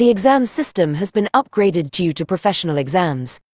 The exam system has been upgraded due to professional exams.